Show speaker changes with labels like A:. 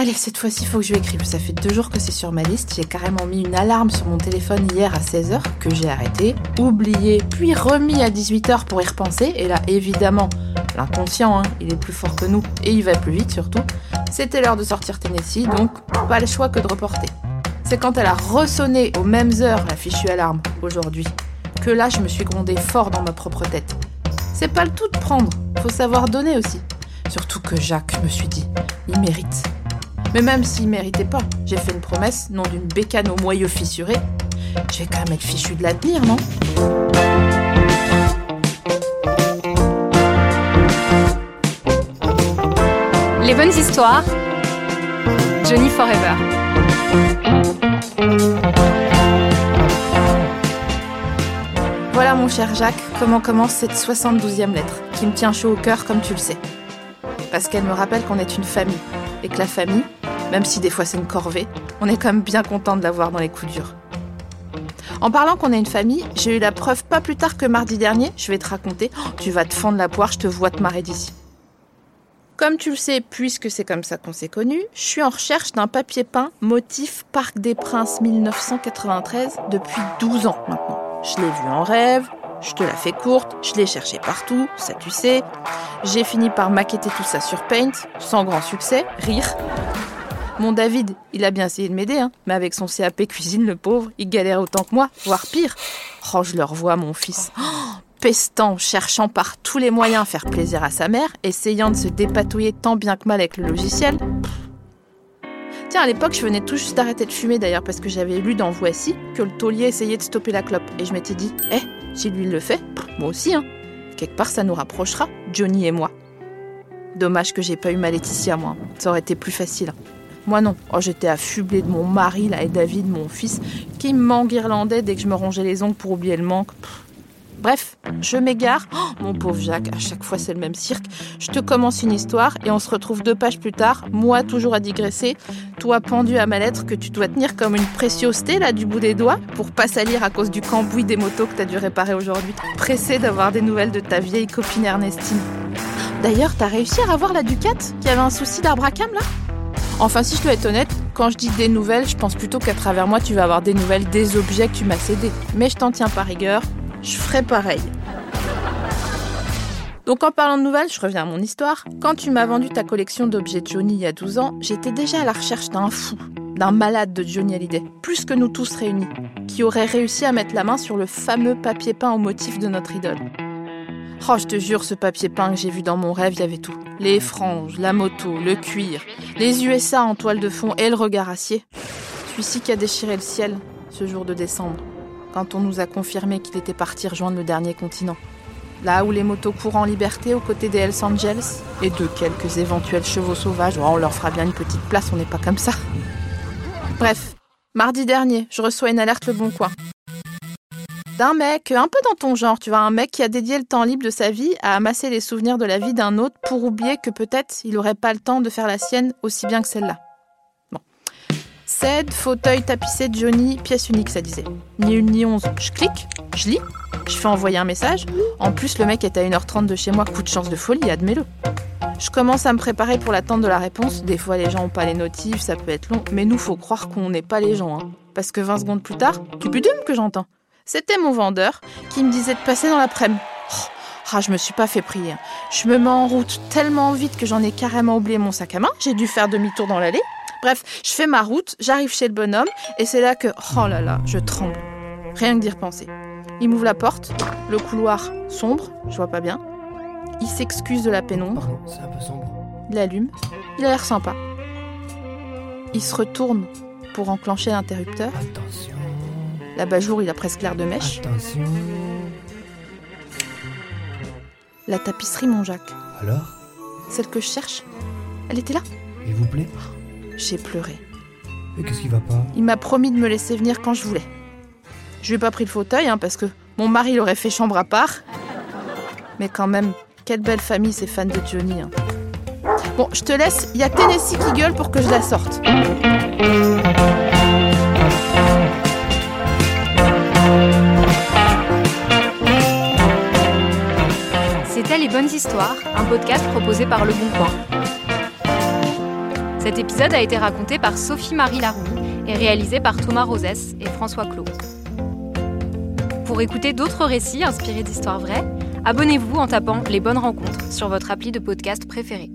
A: Allez, cette fois-ci, il faut que je écrive. Ça fait deux jours que c'est sur ma liste. J'ai carrément mis une alarme sur mon téléphone hier à 16h que j'ai arrêté, oublié, puis remis à 18h pour y repenser. Et là, évidemment, l'inconscient, hein, il est plus fort que nous et il va plus vite surtout. C'était l'heure de sortir Tennessee, donc pas le choix que de reporter. C'est quand elle a ressonné aux mêmes heures la fichue alarme aujourd'hui que là, je me suis grondée fort dans ma propre tête. C'est pas le tout de prendre, faut savoir donner aussi. Surtout que Jacques, je me suis dit, il mérite. Mais même s'il méritait pas, j'ai fait une promesse, non d'une bécane au moyeu fissuré. Je vais quand même être fichu de la non?
B: Les bonnes histoires. Johnny Forever.
A: Voilà mon cher Jacques, comment commence cette 72e lettre, qui me tient chaud au cœur comme tu le sais. Parce qu'elle me rappelle qu'on est une famille, et que la famille, même si des fois c'est une corvée, on est quand même bien content de l'avoir dans les coups durs. En parlant qu'on est une famille, j'ai eu la preuve pas plus tard que mardi dernier, je vais te raconter, oh, tu vas te fendre la poire, je te vois te marrer d'ici. Comme tu le sais, puisque c'est comme ça qu'on s'est connus, je suis en recherche d'un papier peint motif Parc des Princes 1993 depuis 12 ans maintenant. Je l'ai vu en rêve, je te la fais courte, je l'ai cherché partout, ça tu sais. J'ai fini par maqueter tout ça sur Paint, sans grand succès, rire. Mon David, il a bien essayé de m'aider, hein, mais avec son CAP cuisine, le pauvre, il galère autant que moi, voire pire. Oh, je le revois, mon fils. Oh, pestant, cherchant par tous les moyens à faire plaisir à sa mère, essayant de se dépatouiller tant bien que mal avec le logiciel. Tiens, à l'époque, je venais tout juste d'arrêter de fumer d'ailleurs parce que j'avais lu dans Voici que le taulier essayait de stopper la clope. Et je m'étais dit, eh, si lui le fait, moi aussi, hein. Quelque part, ça nous rapprochera, Johnny et moi. Dommage que j'ai pas eu ma Laetitia, moi. Ça aurait été plus facile. Moi non. Oh, j'étais affublée de mon mari là et David, mon fils, qui m'enguirlandait dès que je me rongeais les ongles pour oublier le manque. Bref, je m'égare. Oh, mon pauvre Jacques, à chaque fois c'est le même cirque. Je te commence une histoire et on se retrouve deux pages plus tard, moi toujours à digresser, toi pendu à ma lettre que tu dois tenir comme une préciosité là du bout des doigts pour pas salir à cause du cambouis des motos que t'as dû réparer aujourd'hui. Pressé d'avoir des nouvelles de ta vieille copine Ernestine. D'ailleurs, t'as réussi à avoir la Ducat qui avait un souci d'arbre à cam là? Enfin, si je dois être honnête, quand je dis des nouvelles, je pense plutôt qu'à travers moi, tu vas avoir des nouvelles des objets que tu m'as cédés. Mais je t'en tiens par rigueur, je ferai pareil. Donc en parlant de nouvelles, je reviens à mon histoire. Quand tu m'as vendu ta collection d'objets Johnny il y a 12 ans, j'étais déjà à la recherche d'un fou, d'un malade de Johnny Hallyday, plus que nous tous réunis, qui aurait réussi à mettre la main sur le fameux papier peint au motif de notre idole. Oh, je te jure, ce papier peint que j'ai vu dans mon rêve, il y avait tout. Les franges, la moto, le cuir, les USA en toile de fond et le regard acier. Celui-ci qui a déchiré le ciel ce jour de décembre, quand on nous a confirmé qu'il était parti rejoindre le dernier continent. Là où les motos courent en liberté aux côtés des Hells Angels et de quelques éventuels chevaux sauvages, oh, on leur fera bien une petite place, on n'est pas comme ça. Bref, mardi dernier, je reçois une alerte Le Bon Coin d'un mec, un peu dans ton genre, tu vois, un mec qui a dédié le temps libre de sa vie à amasser les souvenirs de la vie d'un autre pour oublier que peut-être il n'aurait pas le temps de faire la sienne aussi bien que celle-là. Cède, fauteuil tapissé, Johnny, pièce unique, ça disait. Ni une ni onze. Je clique, je lis, je fais envoyer un message. En plus, le mec est à 1h30 de chez moi, coup de chance de folie, admets-le. Je commence à me préparer pour l'attente de la réponse. Des fois, les gens ont pas les notifs, ça peut être long, mais nous, faut croire qu'on n'est pas les gens. Hein. Parce que 20 secondes plus tard, peux que j'entends. C'était mon vendeur qui me disait de passer dans l'après-midi. Oh, ah, je me suis pas fait prier. Je me mets en route tellement vite que j'en ai carrément oublié mon sac à main. J'ai dû faire demi-tour dans l'allée. Bref, je fais ma route, j'arrive chez le bonhomme et c'est là que, oh là là, je tremble. Rien que d'y repenser. Il m'ouvre la porte, le couloir sombre, je vois pas bien. Il s'excuse de la pénombre.
C: C'est un peu sombre.
A: Il allume. Il a l'air sympa. Il se retourne pour enclencher l'interrupteur.
C: Attention.
A: L'abat-jour, il a presque l'air de mèche.
C: Attention.
A: La tapisserie, mon Jacques.
C: Alors?
A: Celle que je cherche, elle était là.
C: Il vous plaît?
A: J'ai pleuré.
C: Et qu'est-ce qui va pas?
A: Il m'a promis de me laisser venir quand je voulais. Je lui ai pas pris le fauteuil, hein, parce que mon mari l'aurait fait chambre à part. Mais quand même, quelle belle famille ces fans de Johnny. hein. Bon, je te laisse. Il y a Tennessee qui gueule pour que je la sorte.
B: C'était Les Bonnes Histoires, un podcast proposé par Le Bon Coin. Cet épisode a été raconté par Sophie-Marie Laroui et réalisé par Thomas Rosès et François Clos. Pour écouter d'autres récits inspirés d'histoires vraies, abonnez-vous en tapant Les Bonnes Rencontres sur votre appli de podcast préféré.